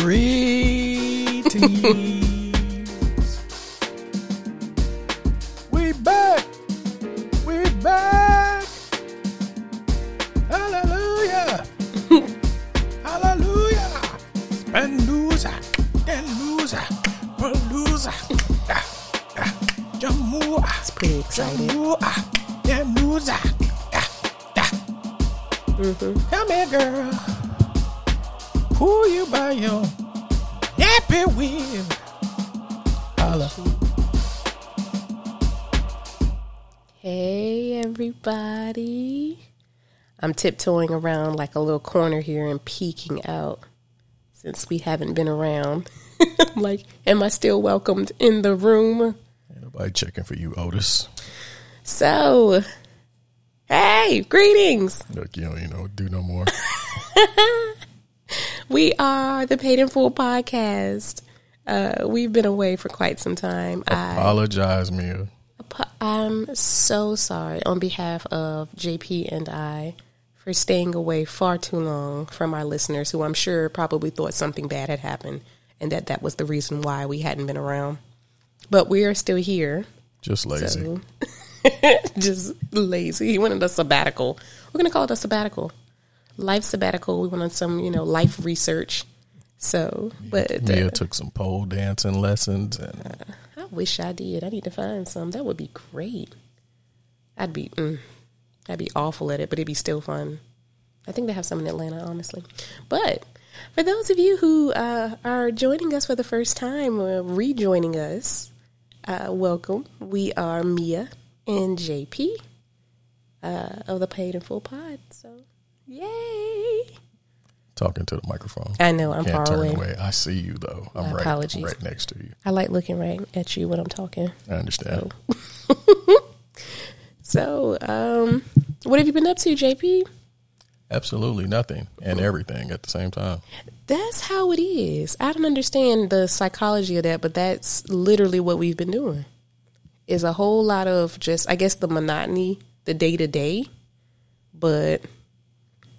Greetings. tiptoeing around like a little corner here and peeking out since we haven't been around. I'm like, am I still welcomed in the room? Ain't nobody checking for you, Otis. So, hey, greetings. Look, you don't even know do no more. We are the Paid in Full podcast. Uh, we've been away for quite some time. I, Apologize, Mia. I'm so sorry on behalf of JP and I for staying away far too long from our listeners who I'm sure probably thought something bad had happened and that that was the reason why we hadn't been around. But we are still here. Just lazy. So just lazy. He wanted a sabbatical. We're gonna call it a sabbatical. Life sabbatical. We wanted some, you know, life research. So, but Mia uh, took some pole dancing lessons and I wish I did. I need to find some. That would be great. I'd be, mm, I'd be awful at it, but it'd be still fun. I think they have some in Atlanta, honestly. But for those of you who uh, are joining us for the first time or rejoining us, uh, welcome. We are Mia and JP uh, of the Paid in Full Pod. So, yay! talking to the microphone. I know I'm Can't far turn away. away. I see you though. I'm My right, apologies. right next to you. I like looking right at you when I'm talking. I understand. So, um, what have you been up to, JP? Absolutely nothing and everything at the same time. That's how it is. I don't understand the psychology of that, but that's literally what we've been doing. Is a whole lot of just, I guess, the monotony, the day to day, but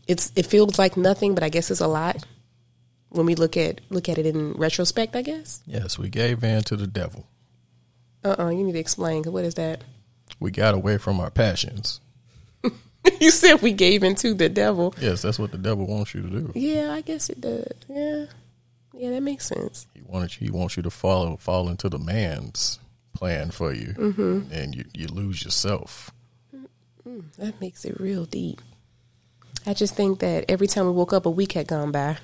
it's it feels like nothing, but I guess it's a lot when we look at look at it in retrospect. I guess. Yes, we gave in to the devil. Uh uh you need to explain. What is that? We got away from our passions. you said we gave into the devil. Yes, that's what the devil wants you to do. Yeah, I guess it does. Yeah, yeah, that makes sense. He wants you, he wants you to follow fall into the man's plan for you, Mm-hmm. and you you lose yourself. That makes it real deep. I just think that every time we woke up, a week had gone by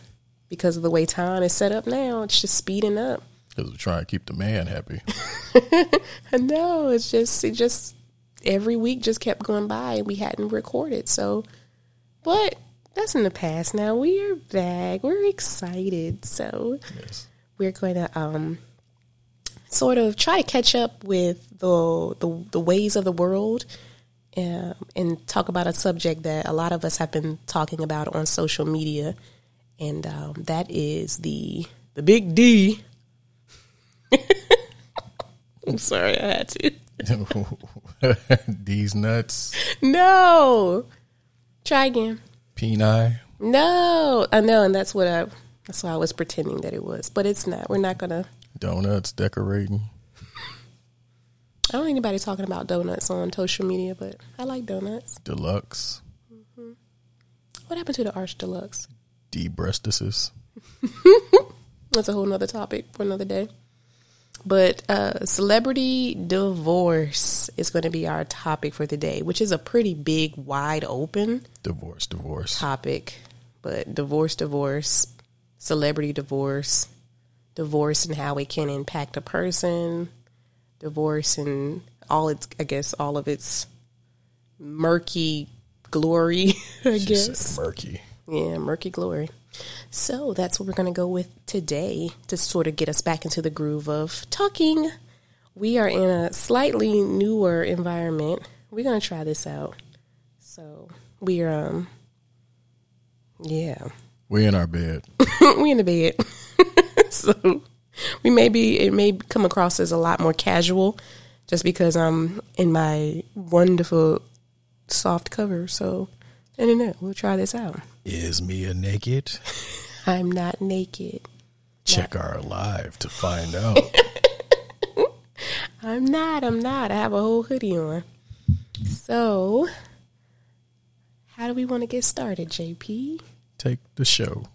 because of the way time is set up now. It's just speeding up. Because we're trying to keep the man happy. I know it's just it just every week just kept going by and we hadn't recorded. So, but that's in the past now. We are back. We're excited. So Yes. we're going to um sort of try to catch up with the the, the ways of the world um, and talk about a subject that a lot of us have been talking about on social media, and um, that is the the big D. I'm sorry, I had to. These nuts, No, try again. peni. No, I know, and that's what I. That's why I was pretending that it was, but it's not. We're not gonna. Donuts decorating. I don't anybody talking about donuts on social media, but I like donuts. Deluxe. Mm-hmm. What happened to the Arch Deluxe? Debreastises. That's a whole nother topic for another day. But uh, celebrity divorce is going to be our topic for the day, which is a pretty big, wide open Divorce, divorce. topic. But divorce, divorce, celebrity divorce, divorce and how it can impact a person, divorce and all its, I guess, all of its murky glory, I She guess. murky. Yeah, murky glory. So that's what we're going to go with today to sort of get us back into the groove of talking. We are in a slightly newer environment. We're going to try this out. So we're, um, yeah, We're in our bed. we're in the bed. so we may be, it may come across as a lot more casual just because I'm in my wonderful soft cover. So, I don't know. We'll try this out. Is Mia naked? I'm not naked. Check our live to find out. I'm not. I'm not. I have a whole hoodie on. So, how do we want to get started, JP? Take the show.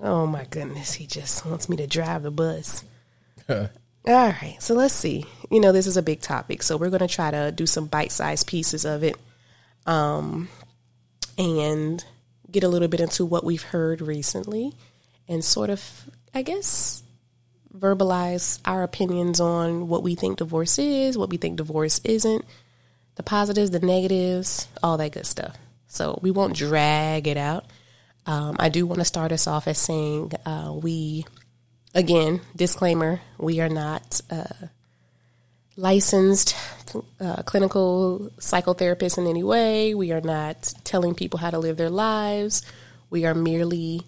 Oh my goodness, he just wants me to drive the bus. All right, so let's see. You know, this is a big topic, so we're going to try to do some bite-sized pieces of it, um, and get a little bit into what we've heard recently, and sort of, I guess, verbalize our opinions on what we think divorce is, what we think divorce isn't, the positives, the negatives, all that good stuff. So we won't drag it out. Um, I do want to start us off as saying uh, we, again, disclaimer, we are not uh, licensed uh, clinical psychotherapists in any way. We are not telling people how to live their lives. We are merely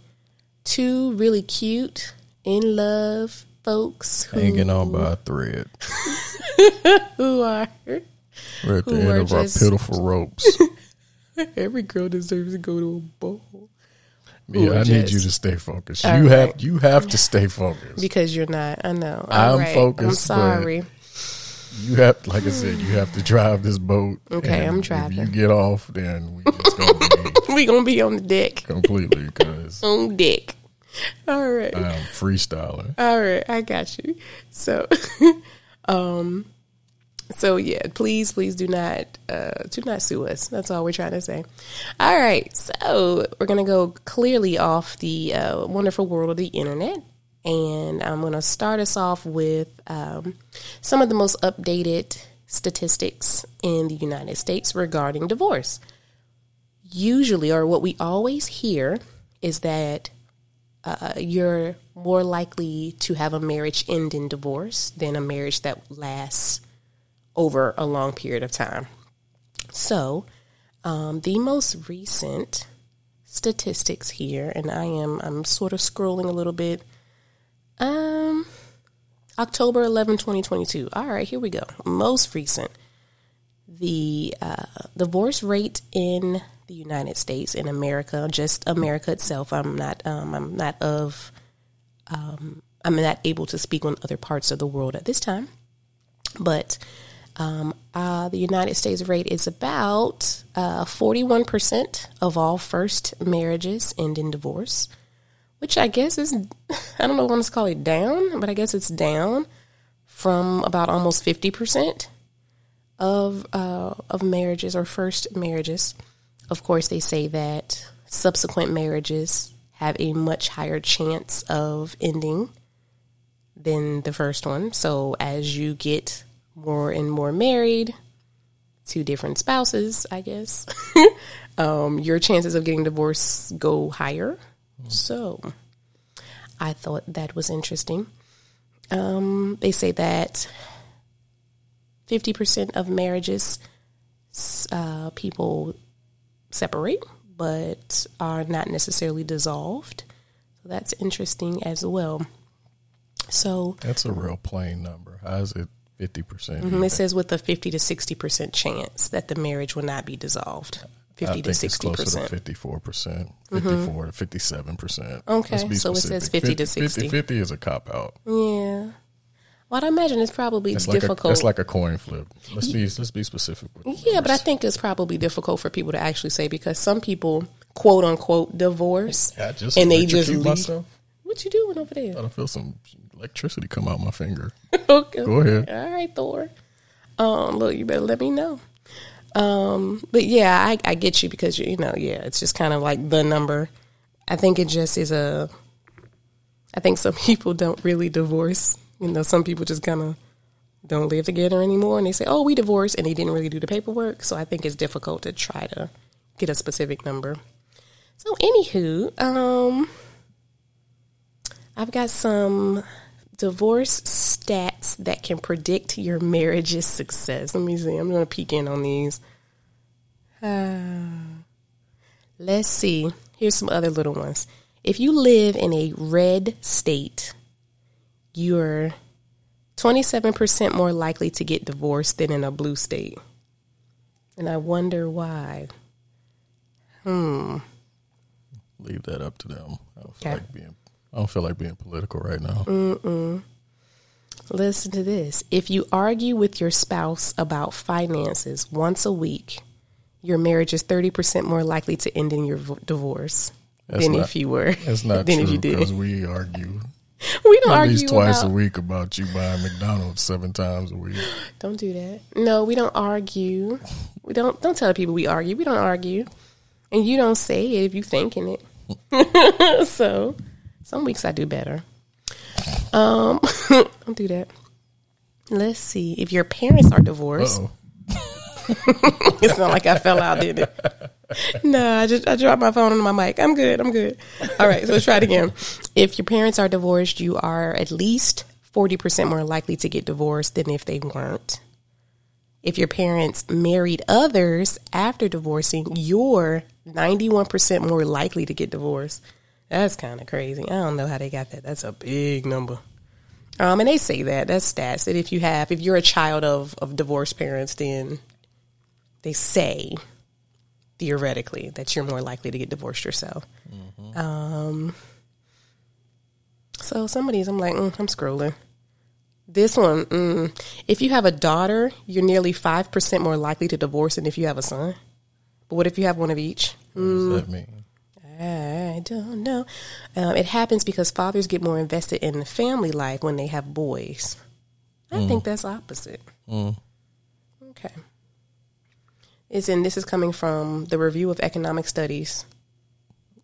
two really cute, in love folks who, Hanging on by a thread. who are. We're at the end of our just- pitiful ropes. Every girl deserves to go to a ball. Yeah, I Gorgeous. need you to stay focused. You have you have to stay focused. Because you're not. I know. I'm right. focused, I'm sorry. You have, like I said, you have to drive this boat. Okay, I'm driving. you get off, then we just gonna be we going to be on the deck. completely because On deck. All right. I'm freestyling. All right, I got you. So, um, so yeah, please, please do not, uh, do not sue us. That's all we're trying to say. All right, so we're gonna go clearly off the uh, wonderful world of the internet, and I'm gonna start us off with um, some of the most updated statistics in the United States regarding divorce. Usually, or what we always hear, is that uh, you're more likely to have a marriage end in divorce than a marriage that lasts over a long period of time. So, um, the most recent statistics here, and I am I'm sort of scrolling a little bit. Um, October 11, 2022. All right, here we go. Most recent. The uh, divorce rate in the United States, in America, just America itself. I'm not. Um, I'm not of. Um, I'm not able to speak on other parts of the world at this time, but um, uh, the United States rate is about uh, 41% of all first marriages end in divorce, which I guess is, I don't know want to call it down, but I guess it's down from about almost 50% of, uh, of marriages or first marriages. Of course, they say that subsequent marriages have a much higher chance of ending than the first one. So as you get more and more married to different spouses, I guess, um, your chances of getting divorced go higher. So I thought that was interesting. Um, they say that 50% of marriages, uh, people separate, but are not necessarily dissolved. So that's interesting as well. So That's a real plain number. How is it fifty percent? Mhm, It says with a 50 to 60% chance that the marriage will not be dissolved. 50 I to think it's 60 closer to percent. fifty-four percent, fifty-four to fifty-seven percent. Okay, so it says 50 to 60. 50 is a cop out. Yeah. Well, I imagine it's probably It's like a, difficult. that's like a coin flip. Let's be let's be specific. With the yeah, but I think it's probably difficult for people to actually say because some people quote unquote divorce I just and they just leave. myself. What you doing over there? I feel some electricity come out my finger. okay. Go ahead. All right, Thor. Um, look, you better let me know. Um, but yeah, I, I get you because you, you know, yeah, it's just kind of like the number. I think it just is a. I think some people don't really divorce. You know, some people just kind of don't live together anymore, and they say, "Oh, we divorced," and they didn't really do the paperwork. So I think it's difficult to try to get a specific number. So, anywho, um, I've got some divorce stats that can predict your marriage's success. Let me see. I'm going to peek in on these. Uh, let's see. Here's some other little ones. If you live in a red state, you're 27% more likely to get divorced than in a blue state. And I wonder why. Hmm. Leave that up to them. I don't feel Okay. like being I don't feel like being political right now. Mm. Listen to this. If you argue with your spouse about finances once a week, your marriage is 30% more likely to end in your v- divorce That's than not- if you were. That's not than true if you did. because we argue We don't at argue least twice about, a week about you buying McDonald's seven times a week. Don't do that. No, we don't argue. We don't don't tell people we argue. We don't argue. And you don't say it if you're thinking it. so some weeks I do better. Um don't do that. Let's see. If your parents are divorced, it's not like I fell out, did it? No, I just I dropped my phone on my mic. I'm good. I'm good. All right, so let's try it again. If your parents are divorced, you are at least forty percent more likely to get divorced than if they weren't. If your parents married others after divorcing, you're ninety one percent more likely to get divorced. That's kind of crazy. I don't know how they got that. That's a big number. Um, and they say that that's stats that if you have if you're a child of of divorced parents, then they say theoretically that you're more likely to get divorced yourself. Um, so some of these I'm like, mm, I'm scrolling. This one, mm, if you have a daughter, you're nearly five percent more likely to divorce than if you have a son. But what if you have one of each? What does that mean? I don't know. Um, it happens because fathers get more invested in the family life when they have boys. I think that's opposite. Okay. It's in this is coming from the Review of Economic Studies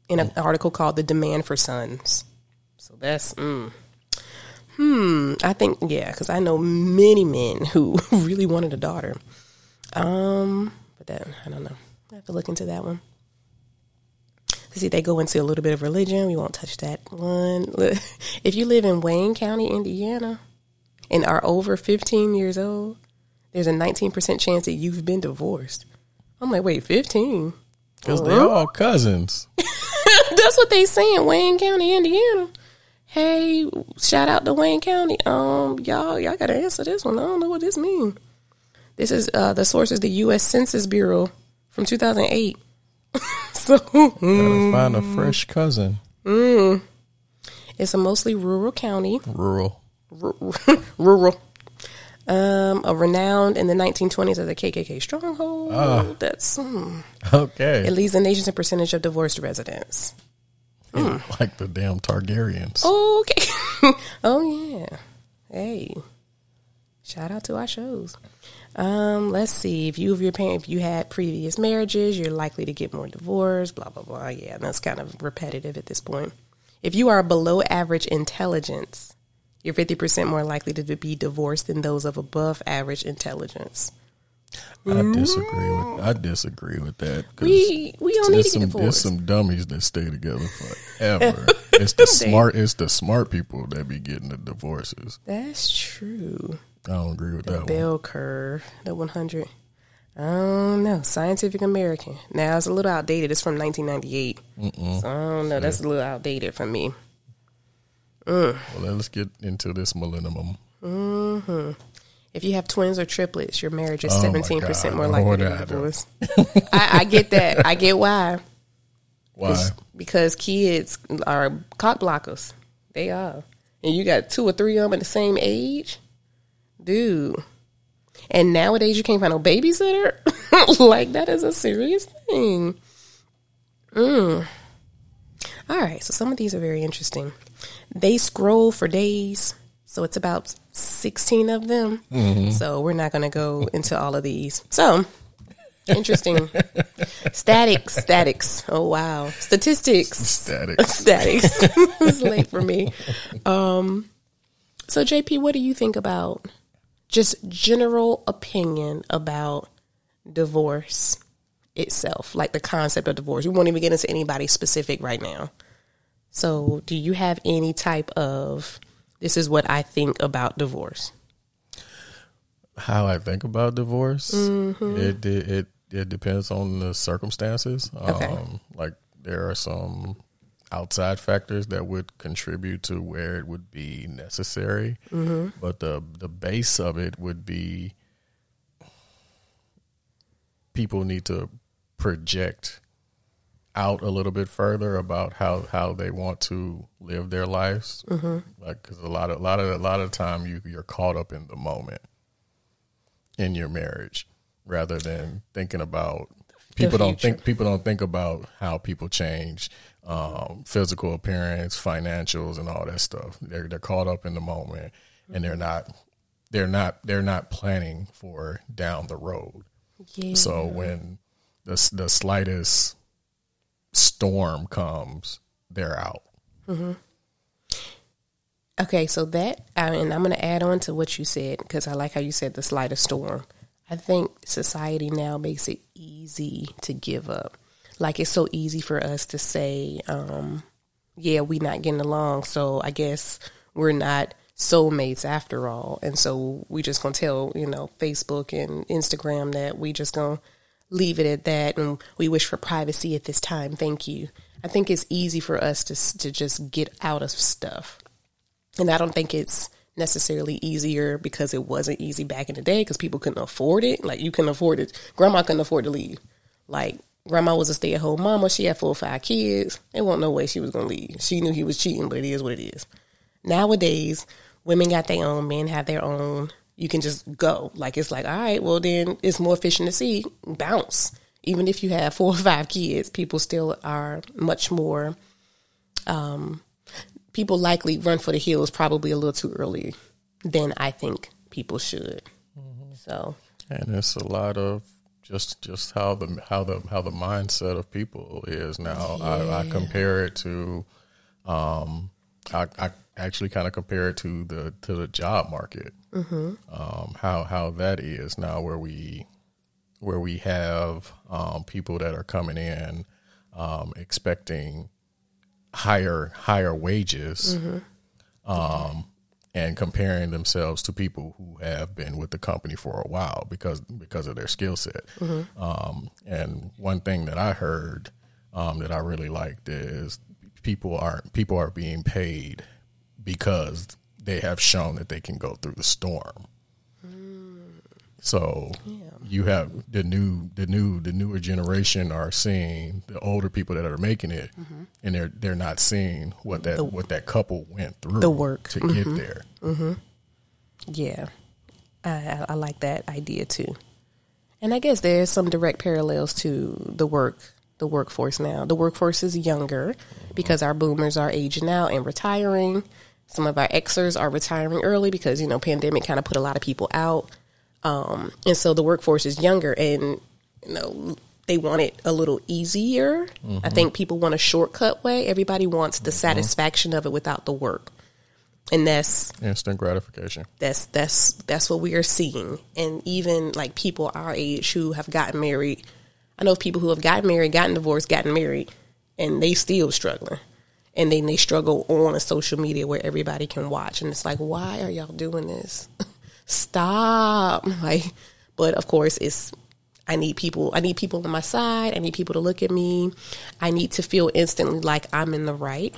in an article called "The Demand for Sons." So that's mm. hmm. I think yeah, because I know many men who really wanted a daughter. Um, but that I don't know. I have to look into that one. See, they go into a little bit of religion. We won't touch that one. If you live in Wayne County, Indiana, and are over 15 years old, there's a 19% chance that you've been divorced. I'm like, wait, 15? Because they're all cousins. That's what they saying, Wayne County, Indiana. Hey, shout out to Wayne County. Um, y'all, y'all gotta answer this one. I don't know what this means. This is uh the source is the U.S. Census Bureau from 2008. so Gotta find a fresh cousin. it's a mostly rural county. Rural. rural. Um, a renowned in the 1920s as a KKK stronghold. Ah. That's hmm. Okay. it leads the nation to percentage of divorced residents. Like the damn Targaryens. Okay. oh yeah. Hey. Shout out to our shows. Um, let's see. If you of your parent if you had previous marriages, you're likely to get more divorce, blah blah blah. Yeah, that's kind of repetitive at this point. If you are below average intelligence, you're fifty percent more likely to be divorced than those of above average intelligence. I disagree with I disagree with that. We we don't need to get some, there's some dummies that stay together forever. it's the smart it's the smart people that be getting the divorces. That's true. I don't agree with that one. Bell curve, the 100. I don't know. Scientific American. Now it's a little outdated. It's from 1998. So I don't know. That's a little outdated for me. Well, let's get into this millennium. Mm-hmm. If you have twins or triplets, your marriage is Oh my 17% more Oh, likely to that- be divorced. I, I get that. I get why. Why? Because kids are cock blockers. They are. And you got two or three of them at the same age? Dude. And nowadays you can't find no babysitter? like, that is a serious thing. Mm. All right, so some of these are very interesting. They scroll for days, so it's about 16 of them. So we're not going to go into all of these. So, interesting. statics, statics. Oh, wow. Statistics Static. statics. it's late for me. Um, so JP, what do you think about just general opinion about divorce itself, like the concept of divorce? We won't even get into anybody specific right now. So, do you have any type of this is what I think about divorce? How I think about divorce, Mm-hmm. it, it it it depends on the circumstances. Okay. Um, like there are some outside factors that would contribute to where it would be necessary, Mm-hmm. but the the base of it would be people need to project out a little bit further about how, how they want to live their lives. Mm-hmm. Like, cause a lot of, a lot of, a lot of time you, you're caught up in the moment in your marriage rather than thinking about people don't think people don't think about how people change um, physical appearance financials and all that stuff they're, they're caught up in the moment and they're not they're not they're not planning for down the road yeah. so when the, the slightest storm comes they're out mm-hmm. okay so that and i'm going to add on to what you said because i like how you said the slightest storm I think society now makes it easy to give up. Like it's so easy for us to say, um, yeah, we're not getting along, so I guess we're not soulmates after all. And so we just gonna tell, you know, Facebook and Instagram that we just gonna leave it at that and we wish for privacy at this time. Thank you. I think it's easy for us to to just get out of stuff. And I don't think it's necessarily easier because it wasn't easy back in the day because people couldn't afford it. Like you couldn't afford it. Grandma couldn't afford to leave. Like grandma was a stay at home mama. She had four or five kids. There wasn't no way she was gonna leave. She knew he was cheating, but it is what it is. Nowadays, women got their own, men have their own. You can just go. Like it's like, all right, well then it's more efficient to see. Bounce. Even if you have four or five kids, people still are much more um, people likely run for the hills probably a little too early than I think people should. Mm-hmm. So, and it's a lot of just just how the how the how the mindset of people is now. Yeah. I, I, compare it to, um, I, I actually kind of compare it to the to the job market. Mm-hmm. Um, how how that is now, where we where we have um, people that are coming in um, expecting higher higher wages, mm-hmm. um, and comparing themselves to people who have been with the company for a while because because of their skill set. Mm-hmm. Um, and one thing that I heard um, that I really liked is people are people are being paid because they have shown that they can go through the storm. Mm. So yeah you have the new the new the newer generation are seeing the older people that are making it mm-hmm. and they're they're not seeing what that the, what that couple went through the work. to mm-hmm. get there. Mm-hmm. yeah. I, I like that idea too. And i guess there's some direct parallels to the work the workforce now. The workforce is younger because our boomers are aging out and retiring. Some of our xers are retiring early because you know pandemic kind of put a lot of people out um, and so the workforce is younger and, you know, they want it a little easier. Mm-hmm. I think people want a shortcut way. Everybody wants the mm-hmm. satisfaction of it without the work. And that's instant gratification. That's that's that's what we are seeing. And even like people our age who have gotten married, I know people who have gotten married, gotten divorced, gotten married, and they still struggling. And then they struggle on a social media where everybody can watch. And it's like, why are y'all doing this? stop. Like, but of course, it's I need people. I need people on my side. I need people to look at me. I need to feel instantly like I'm in the right.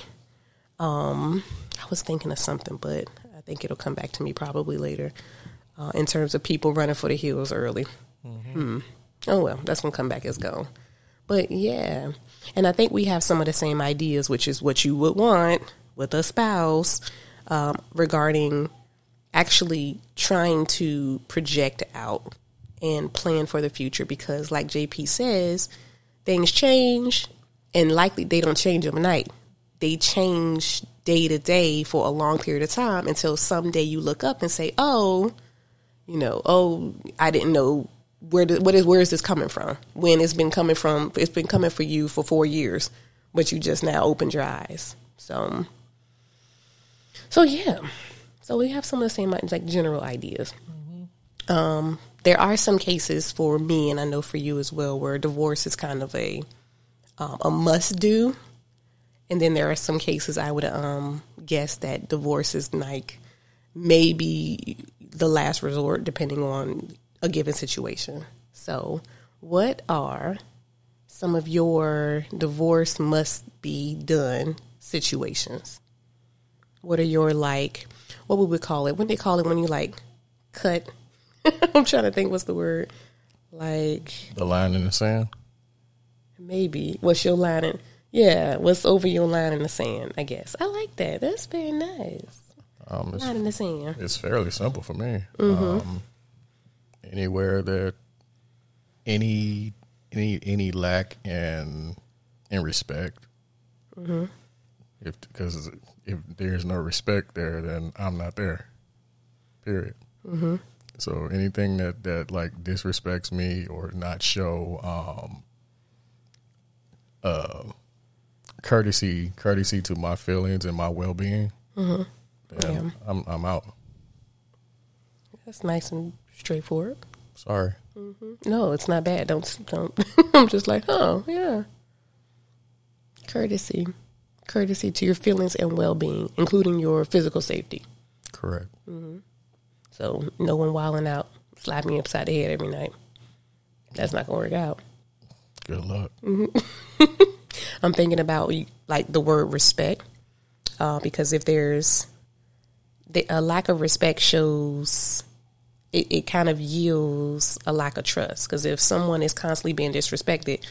Um, I was thinking of something, but I think it'll come back to me probably later. Uh, in terms of people running for the hills early. Mm-hmm. Hmm. Oh well, that's gonna come back as go. But yeah, and I think we have some of the same ideas, which is what you would want with a spouse um, regarding actually trying to project out and plan for the future because, like JP says, things change and likely they don't change overnight. They change day to day for a long period of time until someday you look up and say, "Oh, you know, oh, I didn't know where what is where is this coming from? When it's been coming from? It's been coming for you for four years, but you just now opened your eyes. So, so yeah." So we have some of the same like general ideas. Mm-hmm. Um, there are some cases for me, and I know for you as well, where divorce is kind of a um, a must do, and then there are some cases I would um, guess that divorce is like maybe the last resort, depending on a given situation. So, what are some of your divorce must be done situations? What are your like? what would we call it? When they call it when you like cut. I'm trying to think what's the word. Like the line in the sand. Maybe. What's your line in yeah, what's over your line in the sand, I guess. I like that. That's very nice. Um, it's, Line in the sand. it's fairly simple for me. Mm-hmm. Um, anywhere that any any any lack in in respect, Mm-hmm. if because if there's no respect there, then I'm not there. Period. Mm-hmm. So anything that that like disrespects me or not show um uh courtesy courtesy to my feelings and my well being, Mm-hmm. Yeah. I'm I'm out. That's nice and straightforward. Sorry. No, it's not bad. Don't don't. I'm just like, oh yeah. Courtesy, courtesy to your feelings and well-being, including your physical safety. Correct. So no one wilding out, slap me upside the head every night. That's not gonna work out. Good luck. I'm thinking about like the word respect, uh, because if there's the, a lack of respect shows it, it kind of yields a lack of trust. Because if someone is constantly being disrespected,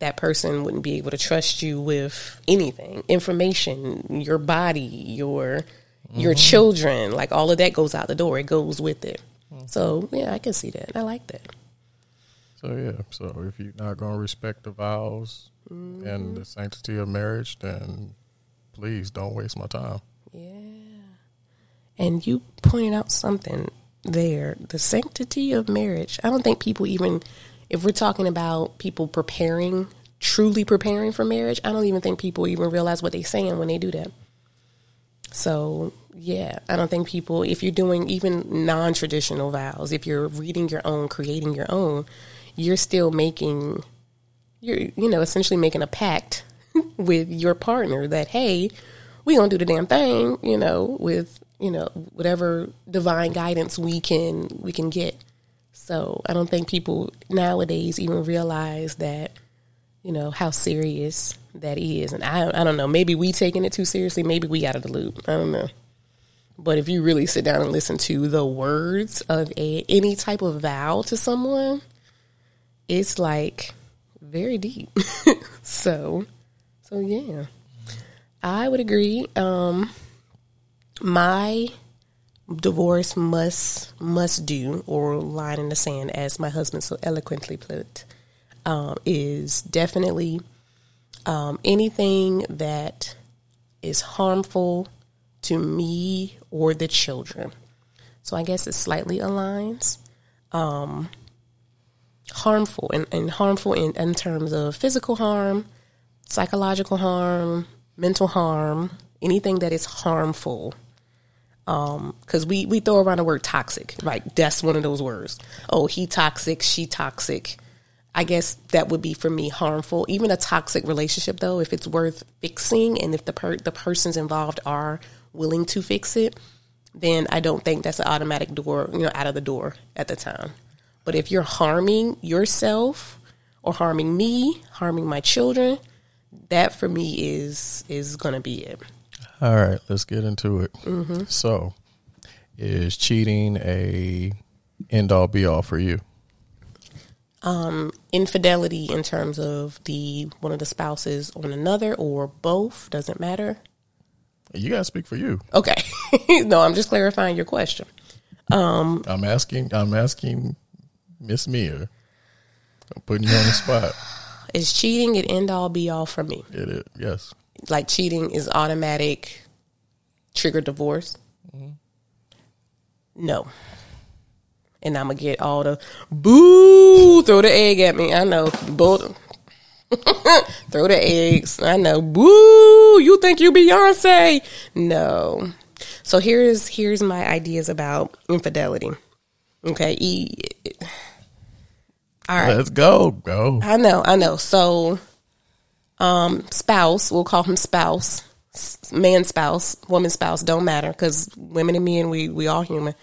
that person wouldn't be able to trust you with anything, information, your body, your your mm-hmm. children, like all of that goes out the door. It goes with it. Mm-hmm. So yeah, I can see that. I like that. So yeah. So if you're not gonna respect the vows and mm-hmm. the sanctity of marriage, then please don't waste my time. Yeah. And you pointed out something there the sanctity of marriage. I don't think people even, if we're talking about people preparing, truly preparing for marriage, I don't even think people even realize what they're saying when they do that. So, yeah, I don't think people, if you're doing even non traditional vows, if you're reading your own, creating your own, you're still making, you're, you know, essentially making a pact with your partner that, hey, we gonna do the damn thing, you know, with, you know, whatever divine guidance we can, we can get. So I don't think people nowadays even realize that, you know, how serious that is. And I, I don't know, maybe we taking it too seriously. Maybe we out of the loop. I don't know. But if you really sit down and listen to the words of a, any type of vow to someone, it's like very deep. so, so yeah, I would agree. Um, my divorce must must do or line in the sand, as my husband so eloquently put, um, is definitely um, anything that is harmful to me or the children. So I guess it slightly aligns. Um, harmful and, and harmful in, in terms of physical harm, psychological harm, mental harm, anything that is harmful. Um, because we, we throw around the word toxic, like that's one of those words. Oh, he toxic, she toxic. I guess that would be for me harmful. Even a toxic relationship, though, if it's worth fixing and if the per- the persons involved are willing to fix it, then I don't think that's an automatic door, you know, out of the door at the time. But if you're harming yourself or harming me, harming my children, that for me is is going to be it. All right, let's get into it. So, is cheating a end all be all for you? Um, infidelity in terms of the one of the spouses on another or both doesn't matter. You gotta speak for you. Okay, no, I'm just clarifying your question. Um, I'm asking. I'm asking Miss Mia. I'm putting you on the spot. Is cheating an end all be all for me? It is. Yes. Like cheating is automatic trigger divorce? Mm-hmm. No. And I'm gonna get all the boo, throw the egg at me. I know, bull, throw the eggs. I know, boo. You think you Beyonce? No. So here's here's my ideas about infidelity. Okay, e- all right. Let's go. Go. I know, I know. So, um, spouse, we'll call him spouse, man spouse, woman spouse, don't matter because women and men, we we all human.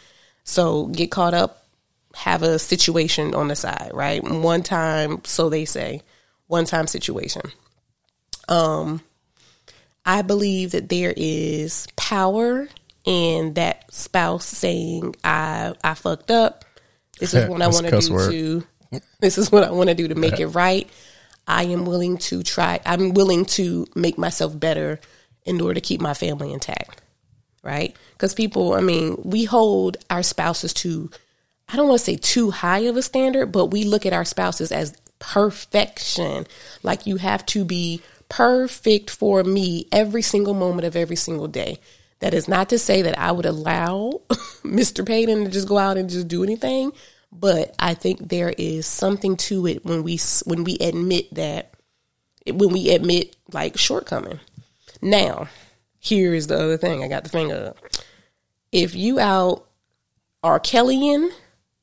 So get caught up, have a situation on the side, right? One time, so they say, one time situation. Um, I believe that there is power in that spouse saying, "I I fucked up. This is what I want to do word. to. This is what I want to do to make it right." I am willing to try, I'm willing to make myself better in order to keep my family intact. Right? Because people, I mean, we hold our spouses to, I don't want to say too high of a standard, but we look at our spouses as perfection. Like you have to be perfect for me every single moment of every single day. That is not to say that I would allow Mr. Payton to just go out and just do anything, but I think there is something to it when we when we admit that when we admit like shortcoming. Now, here is the other thing. I got the finger up. If you out are Kellyan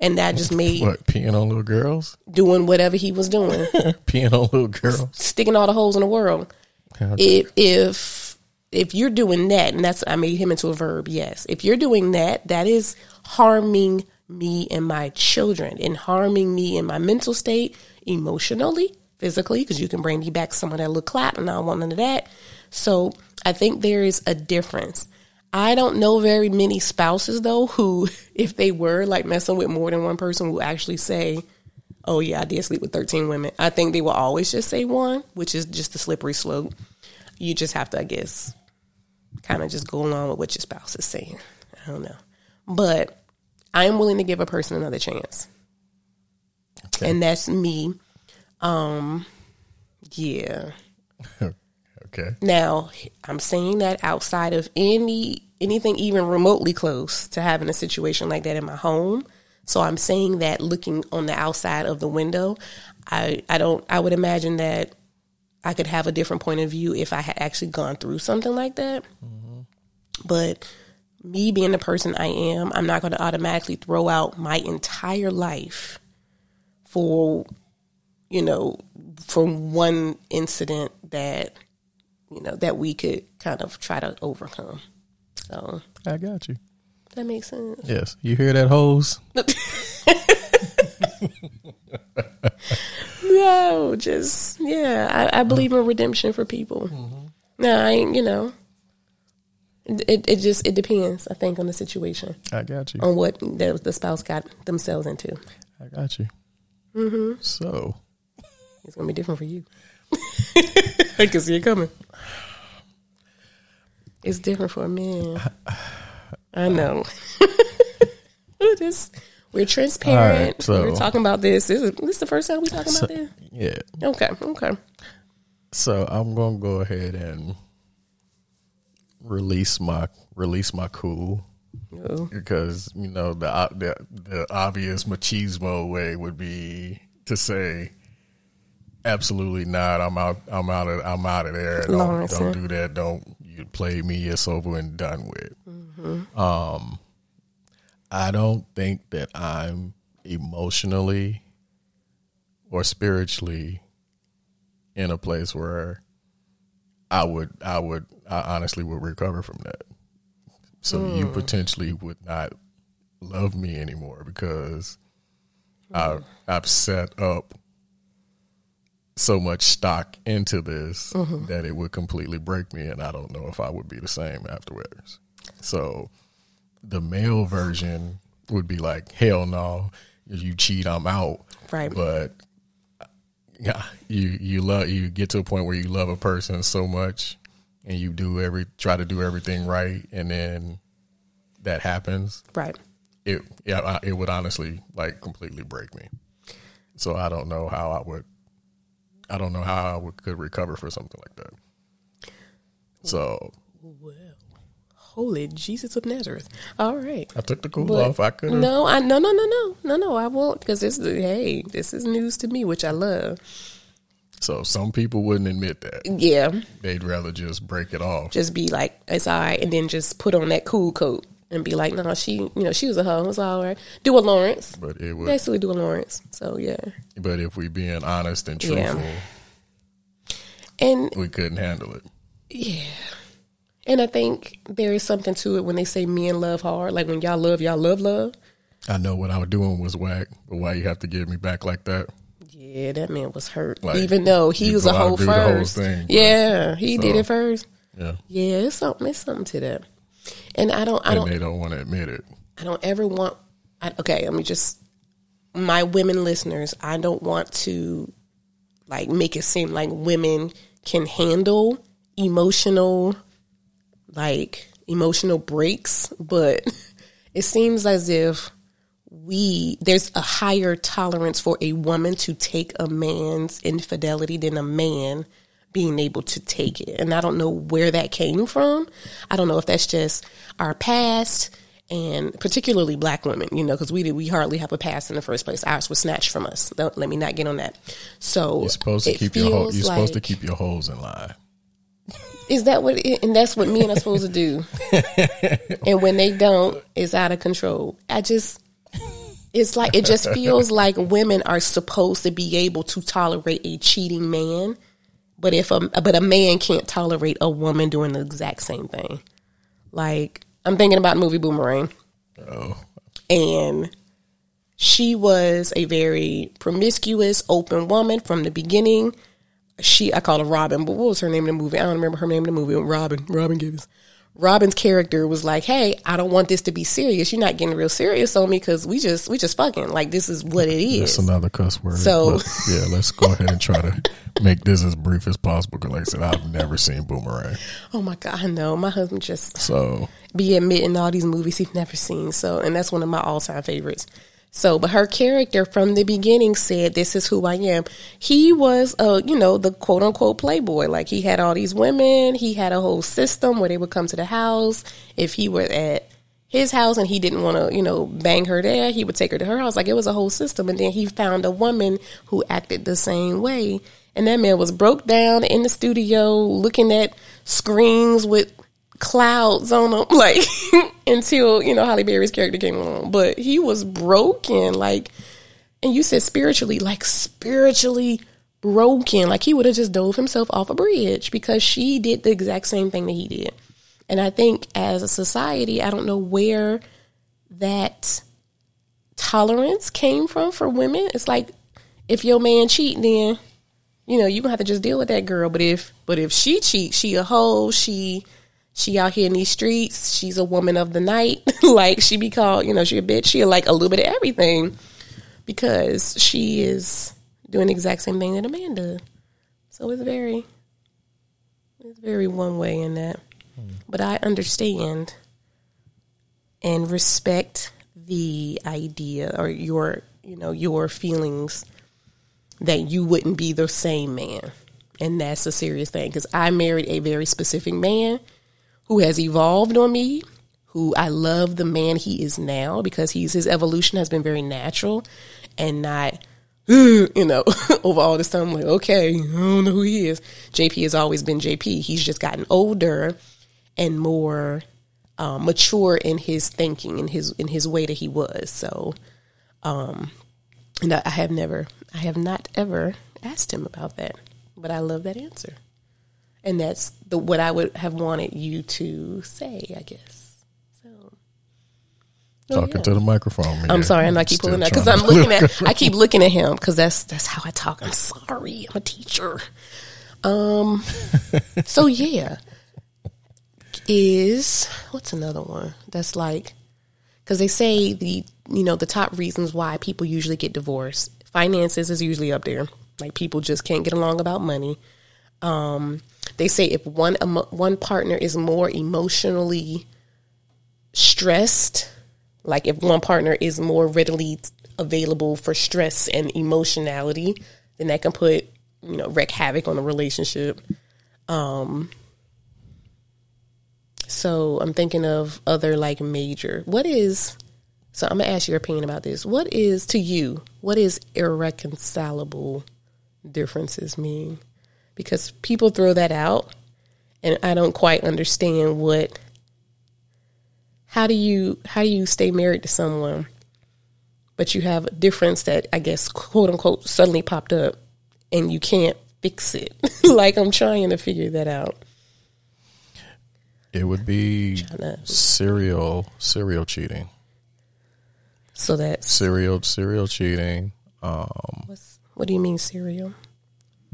and that just made What peeing on little girls? doing whatever he was doing, peeing on little girls? sticking all the holes in the world. If if if you're doing that, and that's I made him into a verb. Yes, if you're doing that, that is harming me and my children, and harming me in my mental state, emotionally, physically, because you can bring me back some of that little clap, and I don't want none of that. So I think there is a difference. I don't know very many spouses though who, if they were like messing with more than one person, will actually say, oh yeah, I did sleep with 13 women. I think they will always just say one, which is just a slippery slope. You just have to, I guess, kind of just go along with what your spouse is saying. I don't know. But I am willing to give a person another chance. Okay. And that's me. Um yeah. Okay. Now, I'm saying that outside of any anything even remotely close to having a situation like that in my home. So I'm saying that looking on the outside of the window, I I don't I would imagine that I could have a different point of view if I had actually gone through something like that. But me being the person I am, I'm not going to automatically throw out my entire life for you know from one incident that you know that we could kind of try to overcome. So I got you. that makes sense. Yes. You hear that hose? No, just yeah. I, I believe in redemption for people. Mm-hmm. No, I ain't. You know, it it just it depends. I think on the situation, I got you. on what the, the spouse got themselves into. I got you. Mm-hmm. So, It's gonna be different for you. I can see it coming. It's different for a man. I know. We're just we're transparent. Right, so- we're talking about this. This is this is the first time we're talking about this. yeah. Okay, okay. So I'm gonna go ahead and release my release my cool because you know the the the obvious machismo way would be to say absolutely not. I'm out. I'm out of. I'm out of there. Don't, Lawrence, don't do that. Don't you play me. It's over and done with. Um, I don't think that I'm emotionally or spiritually in a place where I would. I would. I honestly would recover from that. So you hmm. potentially would not love me anymore because hmm. I've I've set up so much stock into this mm-hmm. that it would completely break me, and I don't know if I would be the same afterwards. So the male version would be like, hell no, if you cheat, I'm out. Right. But yeah, you you love you get to a point where you love a person so much, and you do every try to do everything right, and then that happens. right. It yeah, it would honestly like completely break me. So I don't know how I would. I don't know how I would, could recover for something like that. So Holy Jesus of Nazareth! All right. I took the cool But- off. I couldn't No, I no no no no no no. I won't because this hey this is news to me, which I love. So some people wouldn't admit that. Yeah, They'd rather just break it off. just be like it's all right, and then just put on that cool coat and be like, no, she you know she was a hoe. It's all right. Do a Lawrence. But it would. Basically, do a Lawrence. So yeah, But if we being honest and Yeah. truthful, and we couldn't handle it. Yeah. And I think there is something to it when they say men love hard. Like when y'all love, y'all love love. I know what I was doing was whack, but why you have to give me back like that? Yeah, that man was hurt. Like, Even though he was a go out hoe whole first. thing, yeah, he did it first. Yeah. Yeah, it's something. It's something to that. And I don't. I And don't. they don't want to admit it. I don't ever want. I, okay, let me just. My women listeners, I don't want to like make it seem like women can handle emotional like emotional breaks, but it seems as if we there's a higher tolerance for a woman to take a man's infidelity than a man being able to take it. And I don't know where that came from. I don't know if that's just our past and particularly black women, you know, because we did, we hardly have a past in the first place. Ours was snatched from us. Don't, let me not get on that. So You're supposed to keep your ho- you're supposed to keep your holes in line. Is that what? It, and that's what men are supposed to do. and when they don't, it's out of control. I just, it's like it just feels like women are supposed to be able to tolerate a cheating man, but if a but a man can't tolerate a woman doing the exact same thing. Like I'm thinking about movie Boomerang Oh, and she was a very promiscuous, open woman from the beginning. She, I call her Robin, but what was her name in the movie? I don't remember her name in the movie. Robin, Robin Givens. Robin's character was like, "Hey, I don't want this to be serious. You're not getting real serious on me because we just, we just fucking like this is what it is." that's another cuss word. So- yeah, let's go ahead and try to make this as brief as possible. Because, like I said, I've never seen Boomerang, oh my god, I know. My husband just so be admitting all these movies he's never seen. So, and that's one of my all time favorites. So, but her character from the beginning said, "This is who I am." He was, a you know, the quote unquote playboy. Like he had all these women. He had a whole system where they would come to the house. If he were at his house and he didn't want to, you know, bang her there, he would take her to her house. Like it was a whole system. And then he found a woman who acted the same way. And that man was broke down in the studio looking at screens with clouds on him, like until you know Halle Berry's character came along. But he was broken, like, and you said spiritually, like spiritually broken. Like he would have just dove himself off a bridge because she did the exact same thing that he did. And I think as a society, I don't know where that tolerance came from for women. It's like if your man cheat, then you know you gonna have to just deal with that girl. But if but if she cheats, she a hoe. She she out here in these streets. She's a woman of the night. like she be called, you know, she a bitch. She like a little bit of everything because she is doing the exact same thing that Amanda. So it's very it's very one way in that. Hmm. But I understand and respect the idea or your you know your feelings that you wouldn't be the same man and that's a serious thing because i married a very specific man who has evolved on me who i love the man he is now because he's his evolution has been very natural and not you know over all this time I'm like okay i don't know who he is. Jp has always been jp he's just gotten older and more um, mature in his thinking in his in his way that he was. So, um, and I, I have never, I have not ever asked him about that, but I love that answer, and that's the what I would have wanted you to say, I guess. So, oh, talking yeah. to the microphone. I'm yeah. sorry, I'm not keep Still pulling that because I'm looking at, I keep looking at him because that's that's how I talk. I'm sorry, I'm a teacher. Um, so yeah, is what's another one that's like because they say the you know the top reasons why people usually get divorced finances is usually up there like people just can't get along about money um they say if one emo- one partner is more emotionally stressed like if one partner is more readily available for stress and emotionality then that can put you know wreak havoc on a relationship Um, so I'm thinking of other like major. What is so I'm gonna ask your opinion about this. What is to you, what is irreconcilable differences mean? Because people throw that out and I don't quite understand what how do you how do you stay married to someone but you have a difference that I guess quote unquote suddenly popped up and you can't fix it. like I'm trying to figure that out. It would be serial serial cheating. So that's Serial serial cheating. Um, What's, what do you mean serial?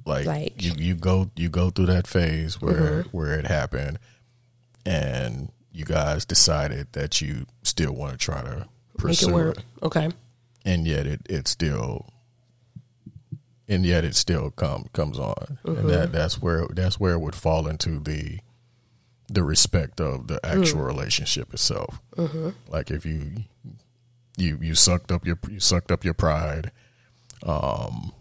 Like, Like- Mm-hmm. you, you go you go through that phase where where it happened, and you guys decided that you still want to try to Make pursue it work. Okay. and yet it it still and yet it still come comes on, and that that's where that's where it would fall into the the respect of the actual relationship itself. Like if you you you sucked up your you sucked up your pride, um,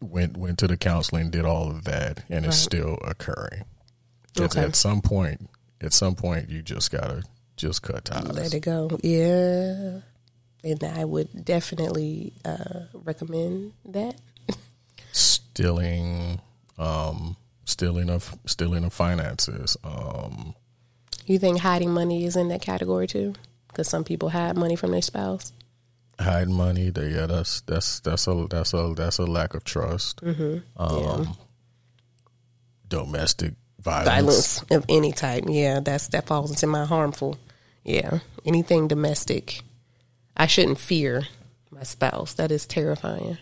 went went to the counseling, did all of that, and it's still occurring. At, Okay. at some point, at some point, you just gotta just cut ties. Let it go. Yeah. And I would definitely uh, recommend that. stealing um stealing of stealing of finances um You think hiding money is in that category too? Because some people hide money from their spouse. Hide money they yeah that's that's that's a that's a that's a lack of trust Mm-hmm. um domestic violence, Violence of any type. Yeah, that's that falls into my harmful. Yeah. Anything domestic. I shouldn't fear my spouse. That is terrifying.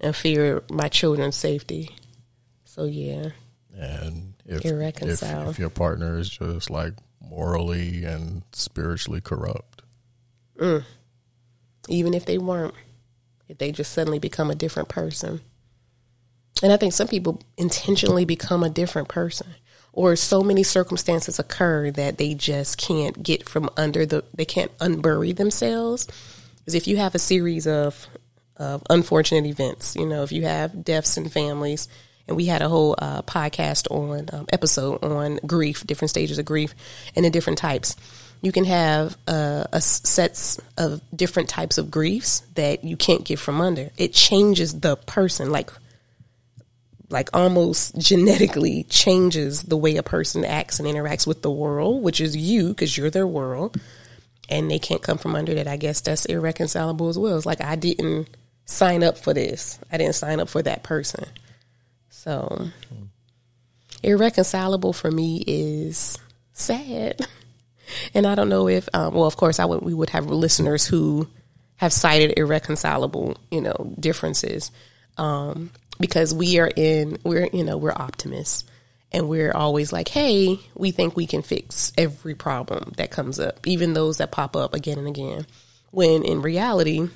And fear my children's safety. So yeah. and if, if if your partner is just like morally and spiritually corrupt even if they weren't, if they just suddenly become a different person. And I think some people intentionally become a different person, or so many circumstances occur that they just can't get from under the, they can't unbury themselves. Because if you have a series of, of unfortunate events, you know, if you have deaths in families, and we had a whole uh, podcast on um, episode on grief, different stages of grief, and the different types. You can have uh, a sets of different types of griefs that you can't get from under. It changes the person, like like almost genetically changes the way a person acts and interacts with the world, which is you because you're their world, and they can't come from under that. I guess that's irreconcilable as well. It's like I didn't sign up for this. I didn't sign up for that person. So irreconcilable for me is sad. And I don't know if, um, well, of course, I would. We would have listeners who have cited irreconcilable, you know, differences, um, because we are in, we're, you know, we're optimists, and we're always like, hey, we think we can fix every problem that comes up, even those that pop up again and again. When in reality,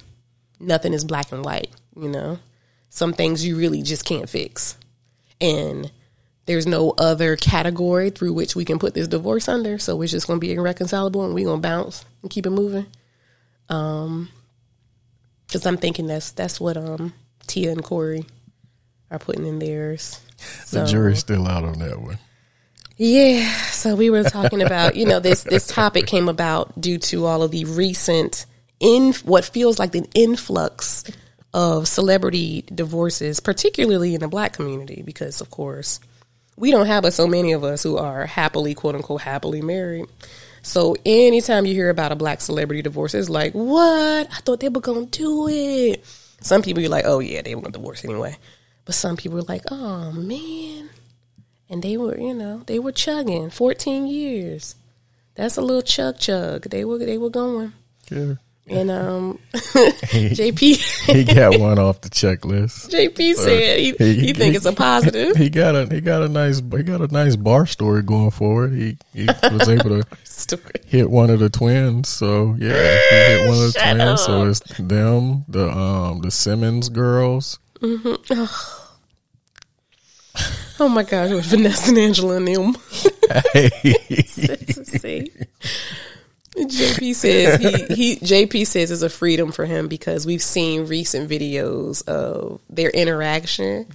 nothing is black and white. You know, some things you really just can't fix, and there's no other category through which we can put this divorce under. So it's just going to be irreconcilable, and we're going to bounce and keep it moving. Um, because I'm thinking that's that's what um Tia and Corey are putting in theirs. the jury's still out on that one yeah. So we were talking about, you know, this this topic came about due to all of the recent in what feels like an influx of celebrity divorces, particularly in the black community, because of course we don't have so many of us who are happily, quote unquote, happily married. So anytime you hear about a black celebrity divorce, it's like, what? I thought they were gonna do it. Some people you're like, oh yeah, they were gonna divorce anyway. But some people are like, oh man. And they were, you know, they were chugging 14 years. That's a little chug chug. They were they were going. yeah And um JP he got one off the checklist JP said he, he, think it's a positive. He got a he got a nice he got a nice bar story going forward. He he was able to hit one of the twins. So yeah, he hit one of the Shut twins. So it's them, the um the Simmons girls. Oh my gosh, it was Vanessa and Angela and them. Hey? JP says he, he JP says it's a freedom for him because we've seen recent videos of their interaction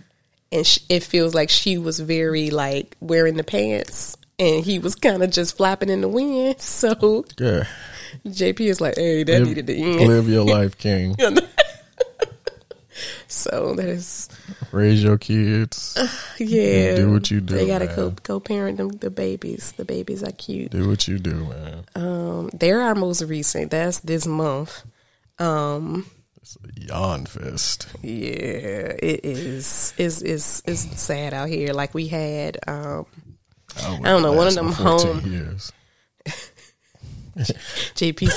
and sh- it feels like she was very like wearing the pants and he was kind of just flapping in the wind. So yeah, JP is like hey that needed to end. live your life, King. So that is Raise your kids. yeah Do what you do, they gotta man. co co parent them the babies the babies are cute Do what you do, man. um they're our most recent that's this month um It's a yawn fest. Yeah, it is. It's it's it's sad out here. Like we had, um, I, don't know, one of them home- years. JP.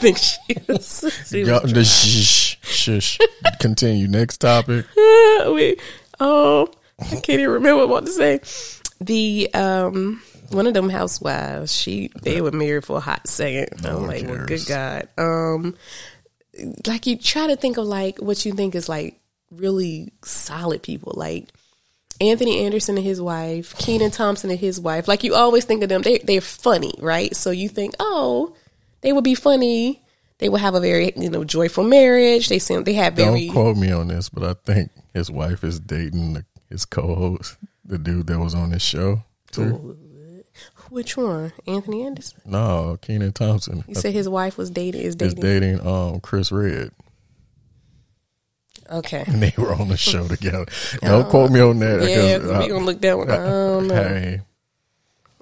thinks she was. Go, the shh, shush. Continue. Next topic. we, oh, I can't even remember what to say. The um, one of them housewives. She they were married for a hot second. No I'm like, well, good God. Um, like you try to think of like what you think is like really solid people. Like Anthony Anderson and his wife, Kenan Thompson and his wife. Like you always think of them, they they're funny, right? So you think, oh, they would be funny. They would have a very you know joyful marriage. They seem they have very. Don't quote me on this, but I think his wife is dating the, his co-host, the dude that was on this show too. Which one? Anthony Anderson. No, Kenan Thompson. You said his wife was dating is dating. is dating. dating um Chris Redd. Okay. And they were on the show together. Don't quote me on that. Yeah, because, we gonna look that one. I don't know. Hey,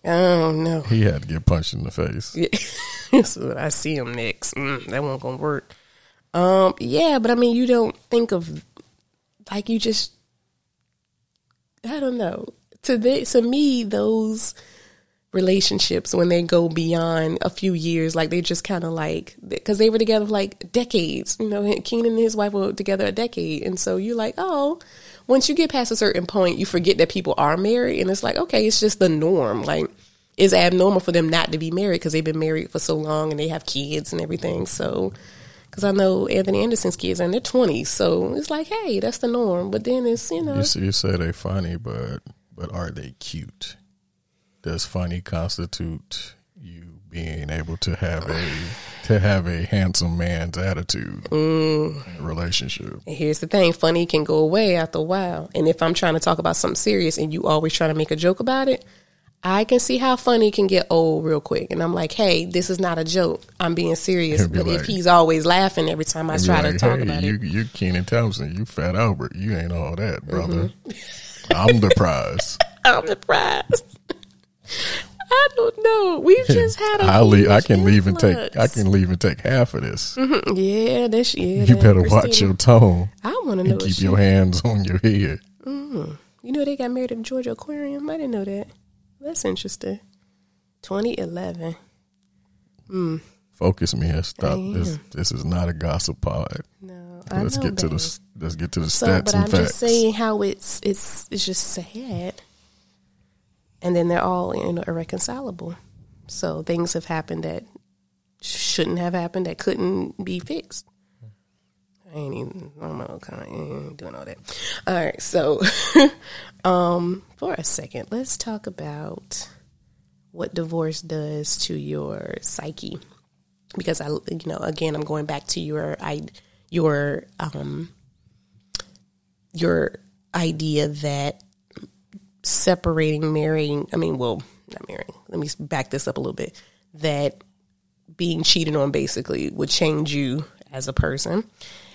I don't know. he had to get punched in the face. Yeah. so I see him next. Mm, that won't gonna work. Um, yeah, but I mean, you don't think of like you just. I don't know. To the, to me, those relationships when they go beyond a few years, like they just kind of like because they were together for like decades. You know, Kenan and his wife were together a decade, and so you're like, oh. Once you get past a certain point, you forget that people are married, and it's like, okay, it's just the norm. Like, it's abnormal for them not to be married because they've been married for so long and they have kids and everything. So, because I know Anthony Anderson's kids are in their twenties, so it's like, hey, that's the norm. But then it's you know, You, you say they're funny, but but are they cute? Does funny constitute you being able to have a to have a handsome man's attitude Mm. in a relationship? And here's the thing funny can go away after a while. And if I'm trying to talk about something serious and you always try to make a joke about it, I can see how funny can get old real quick. And I'm like, hey, this is not a joke. I'm being serious. Be But if he's always laughing every time I try to like, talk hey, about you it, you Kenan Thompson, you Fat Albert, you ain't all that, brother. Mm-hmm. I'm the prize. I'm surprised. I don't know. We've just had a I leave. I can leave and take. I can leave and take half of this. Mm-hmm. Yeah, that's yeah. You that better watch your tone I want to know. and keep your hands on your head. Mm-hmm. You know they got married at the Georgia Aquarium. I didn't know that. That's interesting. 2011. Mm. Focus me and stop. This this is not a gossip pod. No, I Let's get to the let's get to the So, stats but I'm facts. just saying how it's it's it's just sad, and then they're all you know irreconcilable. So things have happened that shouldn't have happened that couldn't be fixed. I ain't even I'm not kind of doing all that. All right, so um, for a second, let's talk about what divorce does to your psyche because I, you know, again, I'm going back to your, I, your, um, your idea that separating, marrying, I mean, well, not marrying. Let me back this up a little bit. That being cheated on basically would change you as a person,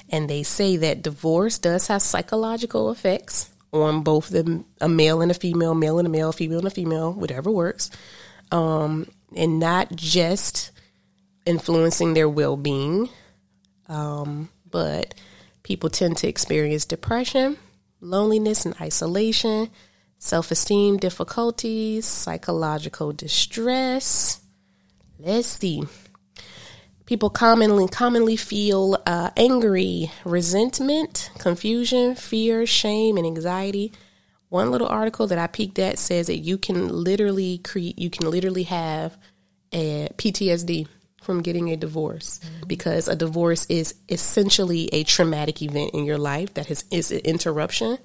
and they say that divorce does have psychological effects on both the a male and a female, male and a male, female and a female, whatever works, um, and not just influencing their well being, um, but people tend to experience depression, loneliness, and isolation, self esteem difficulties, psychological distress. Let's see. People commonly commonly feel uh, angry, resentment, confusion, fear, shame, and anxiety. One little article that I peeked at says that you can literally create, you can literally have a PTSD from getting a divorce because a divorce is essentially a traumatic event in your life that has is an interruption,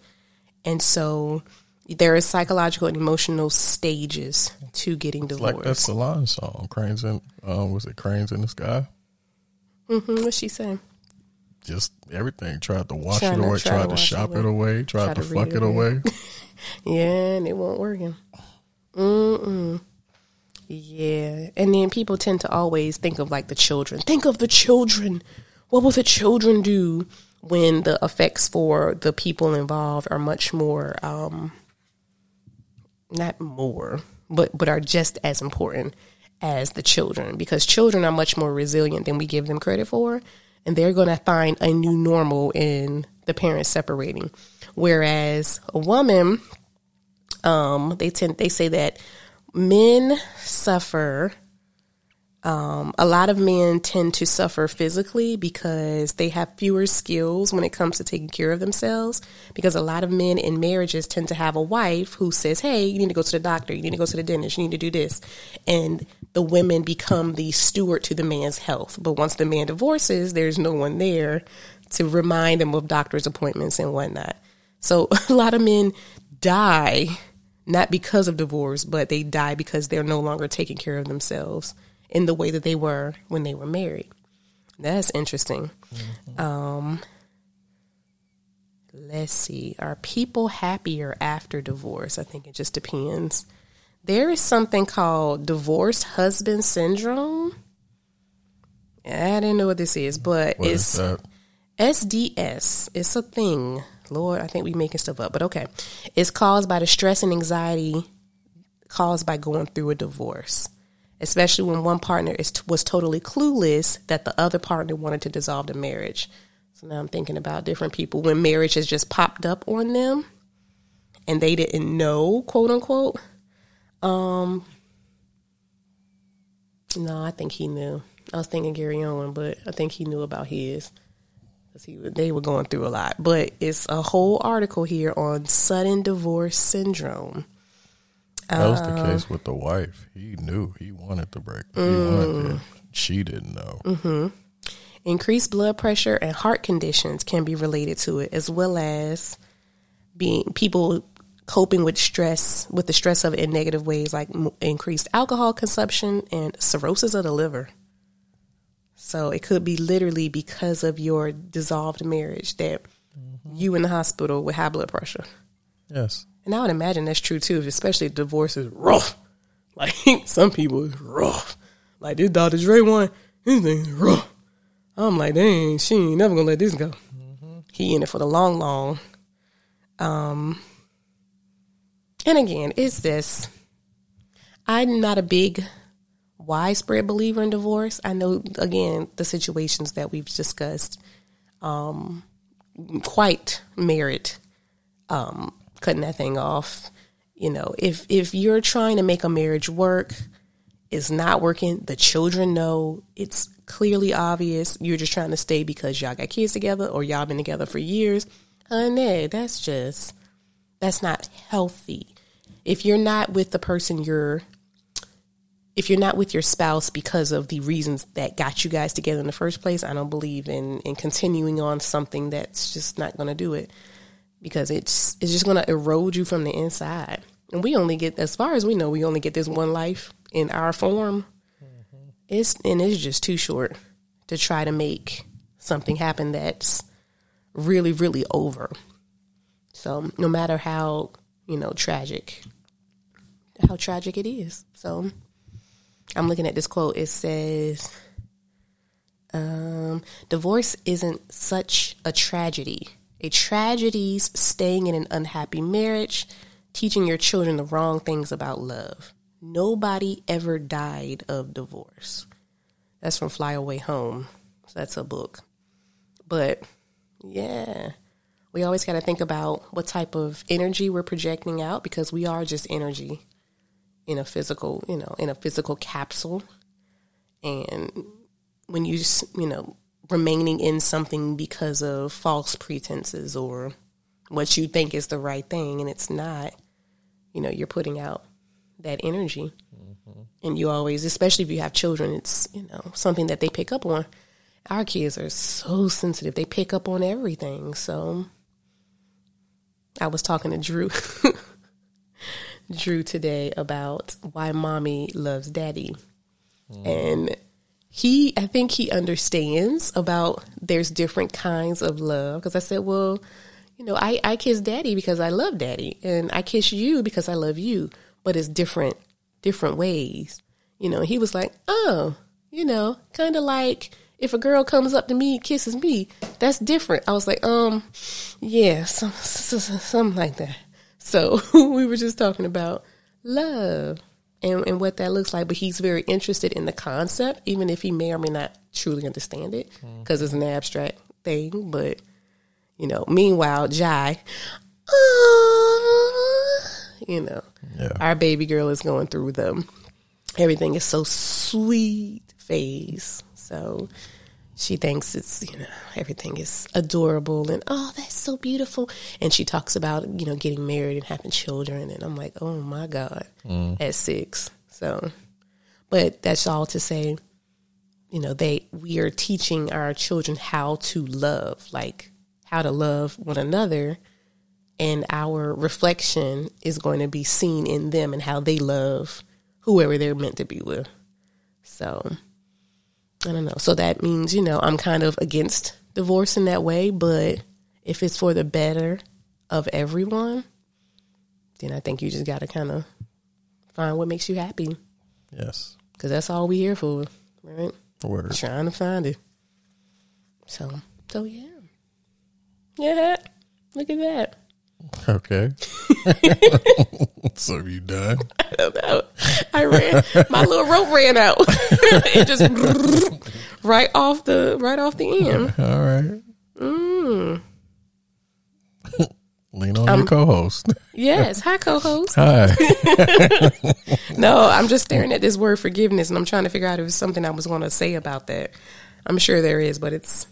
and so there is psychological and emotional stages to getting divorced. like that Solange song, "Cranes in." Um, was it "Cranes in the Sky"? hmm What's she saying? Just everything. Tried to wash Trying it away. to Tried to shop it away. Tried Try to to fuck it away. Yeah, and it won't working. Mm-mm. Yeah, and then people tend to always think of like the children. Think of the children. What will the children do when the effects for the people involved are much more, um, not more, but but are just as important as the children because children are much more resilient than we give them credit for, and they're going to find a new normal in the parents separating. Whereas a woman, um, they tend they say that men suffer. Um, a lot of men tend to suffer physically because they have fewer skills when it comes to taking care of themselves. Because a lot of men in marriages tend to have a wife who says, Hey, you need to go to the doctor, you need to go to the dentist, you need to do this. And the women become the steward to the man's health. But once the man divorces, there's no one there to remind them of doctor's appointments and whatnot. So a lot of men die not because of divorce, but they die because they're no longer taking care of themselves in the way that they were when they were married. That's interesting. Mm-hmm. Um, let's see. Are people happier after divorce? I think it just depends. There is something called divorced husband syndrome. I didn't know what this is, but what it's SDS. It's a thing. Lord, I think we making stuff up, but okay. It's caused by the stress and anxiety caused by going through a divorce, especially when one partner is was totally clueless that the other partner wanted to dissolve the marriage. So now I'm thinking about different people when marriage has just popped up on them and they didn't know, quote unquote. Um, no, I think he knew. I was thinking Gary Owen, but I think he knew about his because he they were going through a lot. But it's a whole article here on sudden divorce syndrome. That was the case with the wife. He knew he wanted the break. He mm, wanted it. She didn't know. Mm-hmm. Increased blood pressure and heart conditions can be related to it, as well as being people coping with stress, with the stress of it in negative ways, like increased alcohol consumption and cirrhosis of the liver. So it could be literally because of your dissolved marriage that mm-hmm. you in the hospital with high blood pressure. Yes. And I would imagine that's true too, especially divorce is rough. Like some people is rough. Like this Dr. Dre one, his thing is rough. I'm like, dang, she ain't never gonna let this go. Mm-hmm. He in it for the long, long. Um, and again, it's this. I'm not a big widespread believer in divorce. I know, again, the situations that we've discussed um, quite merit um, cutting that thing off. You know, if if you're trying to make a marriage work, it's not working. The children know it's clearly obvious. You're just trying to stay because y'all got kids together or y'all been together for years. Honey, that's just that's not healthy. If you're not with the person you're if you're not with your spouse because of the reasons that got you guys together in the first place, I don't believe in in continuing on something that's just not going to do it because it's it's just going to erode you from the inside. And we only get as far as we know, we only get this one life in our form. Mm-hmm. It's and it's just too short to try to make something happen that's really really over. So, no matter how, you know, tragic how tragic it is. So, I'm looking at this quote. It says, um, divorce isn't such a tragedy. A tragedy's staying in an unhappy marriage, teaching your children the wrong things about love. Nobody ever died of divorce. That's from Fly Away Home. So that's a book. But yeah, we always got to think about what type of energy we're projecting out because we are just energy in a physical, you know, in a physical capsule. And when you, you know, remaining in something because of false pretenses or what you think is the right thing and it's not, you know, you're putting out that energy. Mm-hmm. And you always, especially if you have children, it's, you know, something that they pick up on. Our kids are so sensitive. They pick up on everything. So I was talking to Drew Drew today about why mommy loves daddy. Mm. And he, I think he understands about there's different kinds of love. Because I said, well, you know, I, I kiss daddy because I love daddy, and I kiss you because I love you, but it's different, different ways. You know, he was like, oh, you know, kind of like if a girl comes up to me, kisses me, that's different. I was like, um, yeah, some, something like that. So we were just talking about love and, and what that looks like. But he's very interested in the concept, even if he may or may not truly understand it, because mm-hmm. it's an abstract thing. But you know, meanwhile, Jai, uh, you know, yeah. our baby girl is going through them. Everything is so sweet phase. So she thinks it's you know everything is adorable and oh that's so beautiful and she talks about you know getting married and having children and i'm like oh my god mm. at six so but that's all to say you know, they we are teaching our children how to love, like how to love one another, and our reflection is going to be seen in them and how they love whoever they're meant to be with. So I don't know. So that means, you know, I'm kind of against divorce in that way, but if it's for the better of everyone, then I think you just got to kind of find what makes you happy. Yes. Because that's all we here for, right? Word. Trying to find it. So, so yeah. Yeah. Look at that. Okay. so you done? I don't know. I ran, my little rope ran out. it just right off the, right off the end. All right. Mm. Lean on your co-host. Yes. Hi, co-host. Hi. No, I'm just staring at this word forgiveness, and I'm trying to figure out if it's something I was going to say about that. I'm sure there is, but it's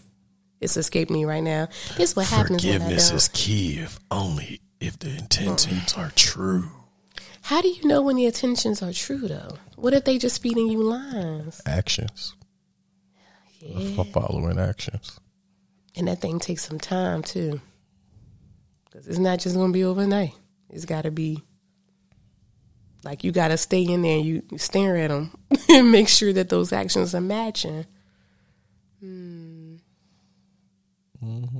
it's escaped me right now. It's what happens Forgiveness is key if only if the intentions are true. How do you know when the intentions are true, though? What if they just feeding you lines? Actions. F- Following actions. And that thing takes some time too, because it's not just going to be overnight. It's got to be like you got to stay in there and you stare at them and make sure that those actions are matching. Hmm. Mm-hmm.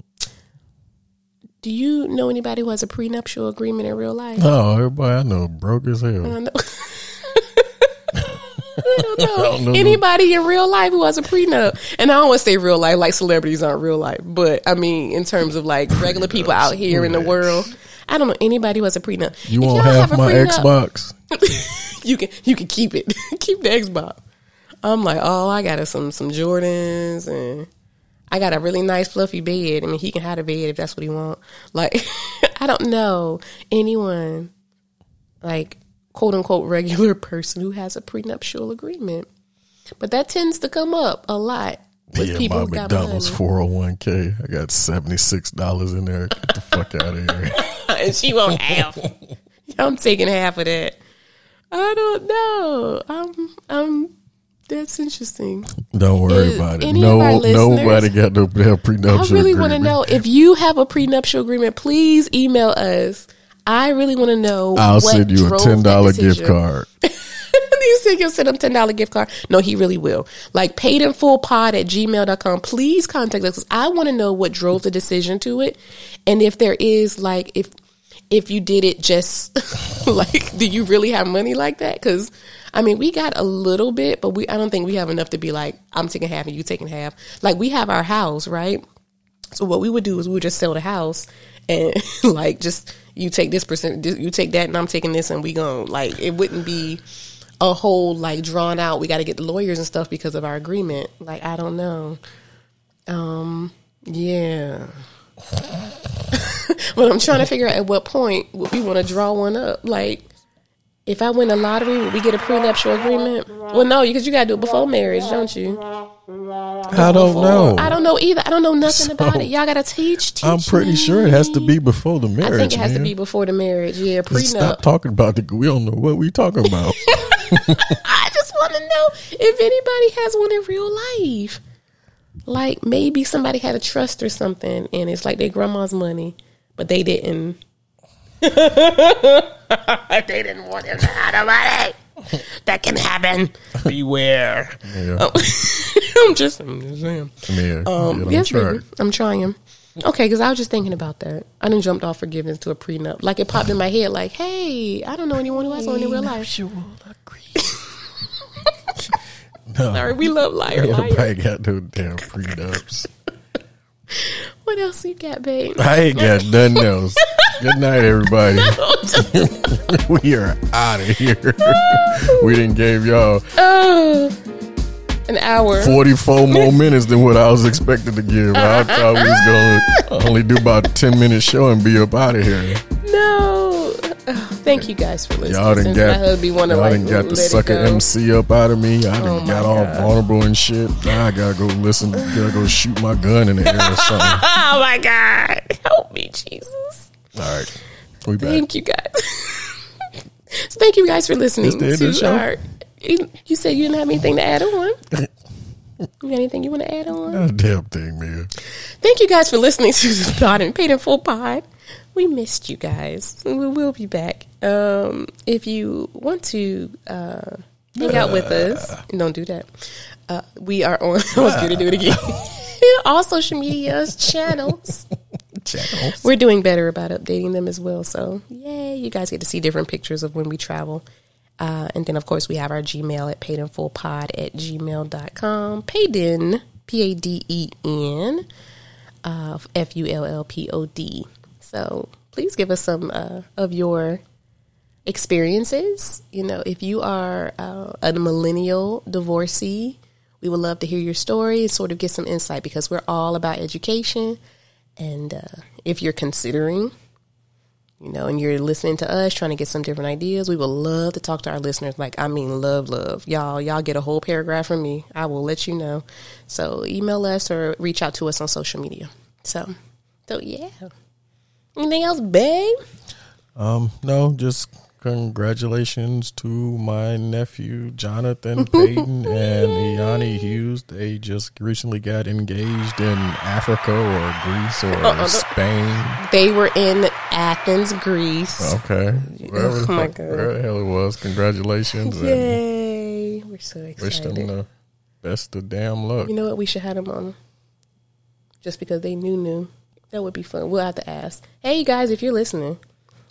Do you know anybody who has a prenuptial agreement in real life? No, everybody I know broke as hell. I know. I don't know. don't know. Anybody in real life who has a prenup, and I don't want to say real life like celebrities aren't real life, but I mean in terms of like regular people out here in the world, I don't know anybody who has a prenup. You won't y'all have my prenup, Xbox? you can you can keep it, keep the Xbox. I'm like, oh, I got some some Jordans and I got a really nice fluffy bed. I mean, he can have a bed if that's what he want. Like, I don't know anyone like quote unquote regular person who has a prenuptial agreement, but that tends to come up a lot with Yeah, people my McDonald's four hundred one k. I got seventy six dollars in there. Get the fuck out of here. and she won't have. I'm taking half of that. I don't know. I'm I'm that's interesting. Don't worry Is about it. any of our No, nobody got no damn I really want to know if you have a prenuptial agreement. Please email us. I really want to know. I'll send you a ten dollar gift card. you said you'll send him ten dollar gift card. No, he really will. Like paid in full pod at gmail.com. Please contact us I want to know what drove the decision to it. And if there is like if if you did it just like do you really have money like that? Because I mean we got a little bit, but we I don't think we have enough to be like, I'm taking half and you taking half. Like we have our house, right? So what we would do is we would just sell the house and like just you take this percent, you take that, and I'm taking this, and we go like it wouldn't be a whole like drawn out. We got to get the lawyers and stuff because of our agreement. Like I don't know. Um. Yeah. but I'm trying to figure out at what point would we want to draw one up. Like, if I win the lottery, would we get a prenuptial agreement? Well, no, because you got to do it before marriage, don't you? I don't know. I don't know either. I don't know nothing So, about it. Y'all got to teach. teach I'm pretty sure it has to be before the marriage. I think it has man. to be before the marriage. Yeah, prenup. Stop talking about the. We don't know what we talking about. I just want to know if anybody has one in real life. Like maybe somebody had a trust or something, and it's like their grandma's money, but they didn't. They didn't want him to have the money. That can happen. Beware. yeah. Oh. I'm just, I'm just saying. yeah. Um, yeah, yes, try baby. I'm trying. Okay, because I was just thinking about that. I done jumped off forgiveness to a prenup. Like it popped in my head. Like, hey, I don't know anyone who has one in real life. You will agree. no, Sorry, we love liar, liar. Everybody got no damn prenups. What else you got, babe? I ain't got nothing else. Good night, everybody. we are out of here. we didn't give y'all oh, an hour. 44 more minutes than what I was expected to give. I thought we was going to only do about a 10 minute show and be up out of here. No. Oh, thank you guys for listening. Y'all Since got, my to y'all like done got the sucker go. MC up out of me. I done Oh, got all God. vulnerable and shit. Now I gotta go listen. Gotta go shoot my gun in the air or something. Oh my God! Help me, Jesus. All right, we back. Thank you guys. so thank you guys for listening It's the end to of the show? our. You you said you didn't have anything to add on. You got anything you want to add on? Not a damn thing, man. Thank you guys for listening to the Pod and Paid in Full Pod. We missed you guys. We will be back. Um, if you want to uh, hang out with us, don't do that. Uh, we are on. I was going to do it again. All social media channels. Channels. We're doing better about updating them as well. So, yay, you guys get to see different pictures of when we travel. Uh, and then, of course, we have our Gmail at paidinfullpod at gmail.com. Payden, P A D E N, uh, F U L L P O D. So, please give us some uh, of your experiences. You know, if you are uh, a millennial divorcee, we would love to hear your story and sort of get some insight because we're all about education. And uh, if you're considering, you know, and you're listening to us trying to get some different ideas, we would love to talk to our listeners. Like, I mean, love, love. Y'all, y'all get a whole paragraph from me. I will let you know. So email us or reach out to us on social media. So, so yeah. Anything else, babe? Um, no, just congratulations to my nephew Jonathan Payton and Iani Hughes. They just recently got engaged in Africa or Greece or Uh-uh, Spain. They were in Athens, Greece. Okay, wherever, Oh, my God. where the hell it was. Congratulations Yay. We're so excited. wish them the best of damn luck. You know what? We should have them on. Just because they knew, knew. That would be fun. We'll have to ask. Hey, you guys, if you're listening,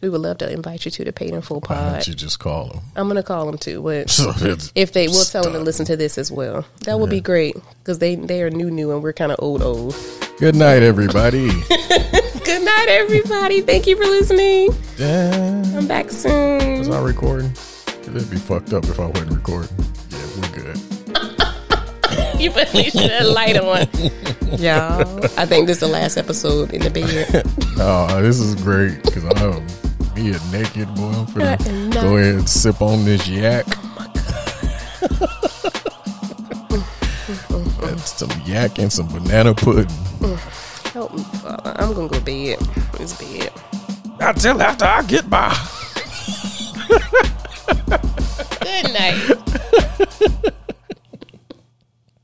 we would love to invite you to the Paid in Full Why don't you just call them? I'm going to call them too. But So if they, we'll tell them to listen to this as well. That would be great because they, they are new, new, and we're kind of old, old. Good night, everybody. Good night, everybody. Thank you for listening. I'm back soon. Was I recording? it'd be fucked up if I wasn't recording. Yeah, we're good. You put that light on. Y'all, I think this is the last episode in the bed. Oh, this is great because I'm me a naked boy. I'm I finna go ahead and sip on this yak. Oh and some yak and some banana pudding. Help me, Father. I'm going to go to bed. It's bed. Not till after I get by. Good night.